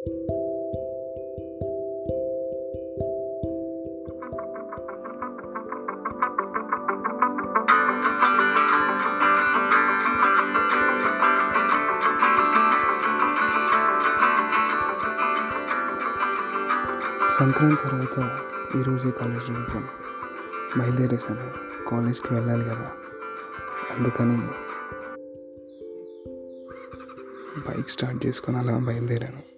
సంక్రాంతి తర్వాత ఈరోజు college open బయలుదేరేసాను కాలేజ్కి వెళ్ళాలి కదా. అందుకని బైక్ స్టార్ట్ చేసుకొని అలా బయలుదేరాను.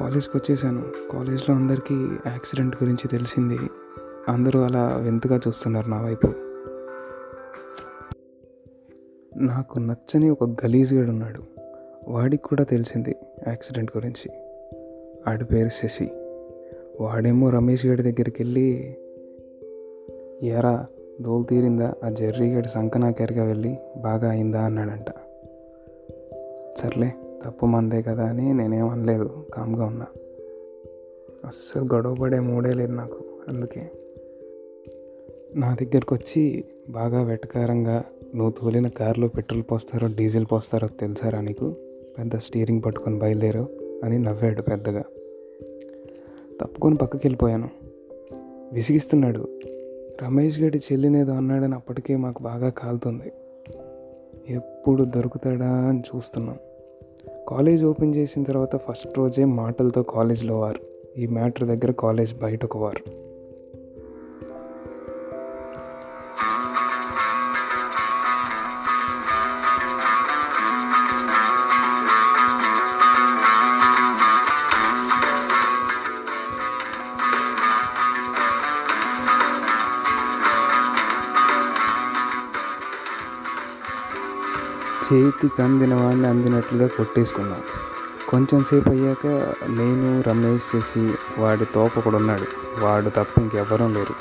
కాలేజ్కి వచ్చేసాను కాలేజ్లో అందరికీ యాక్సిడెంట్ గురించి తెలిసింది. అందరూ అలా వింతగా చూస్తున్నారు నా వైపు. నాకు నచ్చని ఒక గలీజ్గాడు ఉన్నాడు వాడికి కూడా తెలిసింది యాక్సిడెంట్ గురించి. ఆడి పేరు శశి. వాడేమో రమేష్ గడి దగ్గరికి వెళ్ళి ఎరా దోలు తీరిందా? ఆ జెర్రీ గడి సంకనాకెరగా వెళ్ళి బాగా అయిందా? అన్నాడంట. సర్లే. తప్పు మందే కదా అని నేనేమనలేదు కామ్గా ఉన్నా. అస్సలు గొడవ పడే మూడే లేదు నాకు అందుకే. నా దగ్గరకు వచ్చి బాగా వెటకారంగా నువ్వు తోలిన కారులో పెట్రోల్ పోస్తారో డీజిల్ పోస్తారో తెలుసారా నీకు? పెద్ద స్టీరింగ్ పట్టుకొని బయలుదేరావు అని నవ్వాడు పెద్దగా. తప్పుకొని పక్కకి వెళ్ళిపోయాను విసిగిస్తున్నాడు. రమేష్ గడి చెల్లినేదో అన్నాడని అప్పటికే మాకు బాగా కాలుతుంది. ఎప్పుడు దొరుకుతాడా అని చూస్తున్నాం. కాలేజ్ ఓపెన్ చేసిన తర్వాత ఫస్ట్ రోజే మాటలతో కాలేజ్లో వారు. ఈ మ్యాటర్ దగ్గర కాలేజ్ బయట ఒక వారు. చేతికి అందిన వాడిని అందినట్లుగా కొట్టేసుకున్నాం. కొంచెం సేపు అయ్యాక నేను రమేష్ చేసి వాడి తోప కూడా ఉన్నాడు. వాడు తప్ప ఇంకెవ్వరూ లేరు.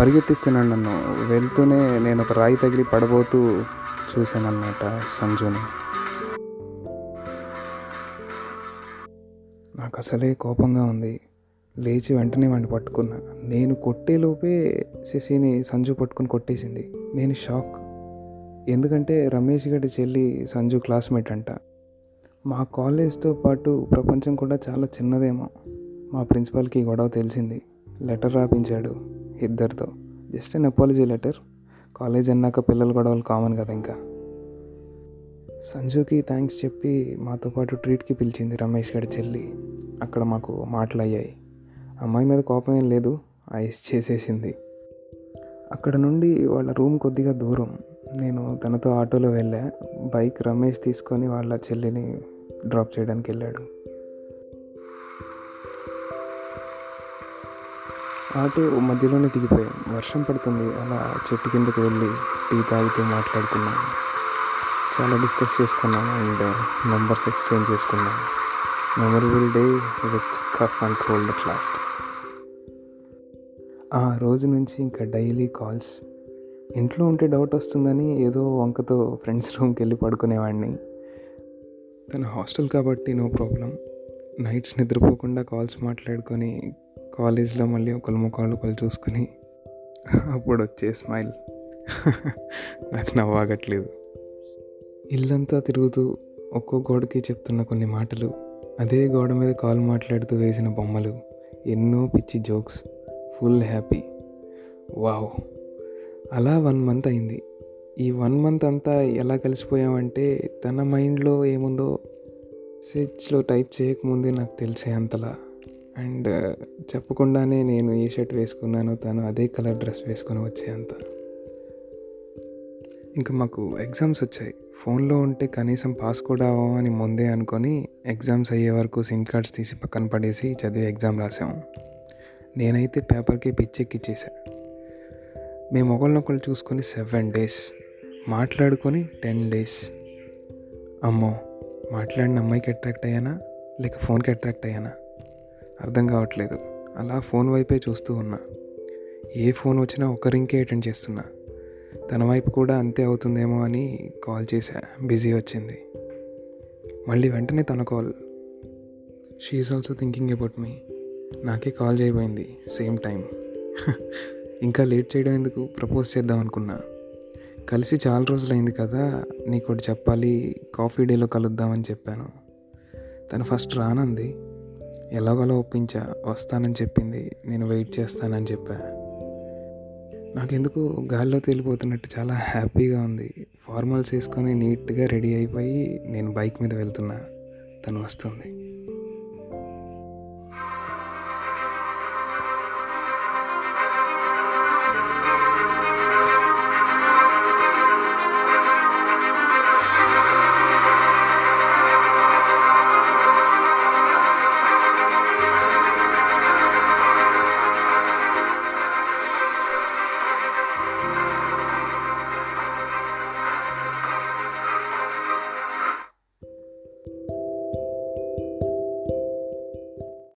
పరిగెత్తిస్తున్నాడు నన్ను. వెళ్తూనే నేను ఒక రాయి తగిలి పడబోతూ చూశానన్నమాట సంజుని. నాకు అసలే కోపంగా ఉంది. లేచి వెంటనే వాడిని పట్టుకున్నా. నేను కొట్టేలోపే శశిని సంజు పట్టుకొని కొట్టేసింది. నేను షాక్ ఎందుకంటే రమేష్ గడి చెల్లి సంజు క్లాస్మేట్ అంట. మా కాలేజ్తో పాటు ప్రపంచం కూడా చాలా చిన్నదేమో. మా ప్రిన్సిపాల్కి గొడవ తెలిసింది. లెటర్ రాపించాడు ఇద్దరితో. Just an apology letter college అన్నాక పిల్లల గొడవలు కామన్ కదా ఇంకా. సంజుకి థ్యాంక్స్ చెప్పి మాతో పాటు ట్రీట్కి పిలిచింది రమేష్ గడి చెల్లి. అక్కడ మాకు మాటలు అయ్యాయి అమ్మాయి మీద కోపం ఏం లేదు. ఐస్ చేసేసింది. అక్కడ నుండి వాళ్ళ రూమ్ కొద్దిగా దూరం. నేను తనతో ఆటోలో వెళ్ళా. బైక్ రమేష్ తీసుకొని వాళ్ళ చెల్లిని డ్రాప్ చేయడానికి వెళ్ళాడు. ఆటో మధ్యలోనే దిగిపోయాం వర్షం పడుతుంది. అలా చెట్టు కిందకి వెళ్ళి టీ తాగుతూ మాట్లాడుకున్నాం. చాలా డిస్కస్ చేసుకున్నాం అండ్ నెంబర్స్ ఎక్స్చేంజ్ చేసుకున్నాం. Memorable day with cough and cold at last. ఆ రోజు నుంచి ఇంకా డైలీ కాల్స్ ఇంట్లో ఉంటే డౌట్ వస్తుందని ఏదో వంకతో ఫ్రెండ్స్ రూమ్కి వెళ్ళి పడుకునేవాడిని. తన హాస్టల్ కాబట్టి నో ప్రాబ్లం. నైట్స్ నిద్రపోకుండా కాల్స్ మాట్లాడుకొని కాలేజ్లో మళ్ళీ ఒకళ్ళ ముఖాలు ఒకళ్ళు చూసుకొని అప్పుడు వచ్చే స్మైల్. నాకు నవ్వాగట్లేదు. ఇల్లంతా తిరుగుతూ ఒక్కో గోడకి చెప్తున్న కొన్ని మాటలు అదే గోడ మీద కాల్ మాట్లాడుతూ వేసిన బొమ్మలు ఎన్నో పిచ్చి జోక్స్ ఫుల్ హ్యాపీ. వావ్! అలా వన్ మంత్ అయింది. ఈ వన్ మంత్ అంతా ఎలా కలిసిపోయామంటే తన మైండ్లో ఏముందో మెసేజ్లో టైప్ చేయకముందే నాకు తెలిసే అంతలా. అండ్ చెప్పకుండానే నేను ఏ షర్ట్ వేసుకున్నానో తను అదే కలర్ డ్రెస్ వేసుకొని వచ్చే అంత. ఇంకా మాకు ఎగ్జామ్స్ వచ్చాయి. ఫోన్లో ఉంటే కనీసం పాస్ కూడా అవ్వమని ముందే అనుకొని ఎగ్జామ్స్ అయ్యే వరకు సిమ్ కార్డ్స్ తీసి పక్కన పడేసి చదివి ఎగ్జామ్ రాసాము నేనైతే పేపర్కి పిచ్చెక్కిచ్చేసా. మేము ఒకళ్ళనొకళ్ళు చూసుకొని సెవెన్ డేస్ మాట్లాడుకొని టెన్ డేస్. అమ్మో మాట్లాడిన అమ్మాయికి అట్రాక్ట్ అయ్యానా? లేక ఫోన్కి అట్రాక్ట్ అయ్యానా? అర్థం కావట్లేదు. అలా ఫోన్ వైపే చూస్తూ ఉన్నా. ఏ ఫోన్ వచ్చినా ఒక రింకే అటెండ్ చేస్తున్నా. తన వైపు కూడా అంతే అవుతుందేమో అని కాల్ చేశా. బిజీ వచ్చింది. మళ్ళీ వెంటనే తన call. She also thinking about me నాకే కాల్ చేయబోయింది. సేమ్ టైం ఇంకా లేట్ చేయడం ఎందుకు? ప్రపోజ్ చేద్దాం అనుకున్నా. కలిసి చాలా రోజులైంది కదా నీకు ఒకటి చెప్పాలి కాఫీ డేలో కలుద్దామని చెప్పాను. తను ఫస్ట్ రానంది ఎలాగోలా ఒప్పించా వస్తానని చెప్పింది నేను వెయిట్ చేస్తానని చెప్పా. నాకెందుకు గాల్లో తేలిపోతున్నట్టు చాలా హ్యాపీగా ఉంది. ఫార్మల్స్ వేసుకొని నీట్గా రెడీ అయిపోయి నేను బైక్ మీద వెళ్తున్నా తను వస్తుంది.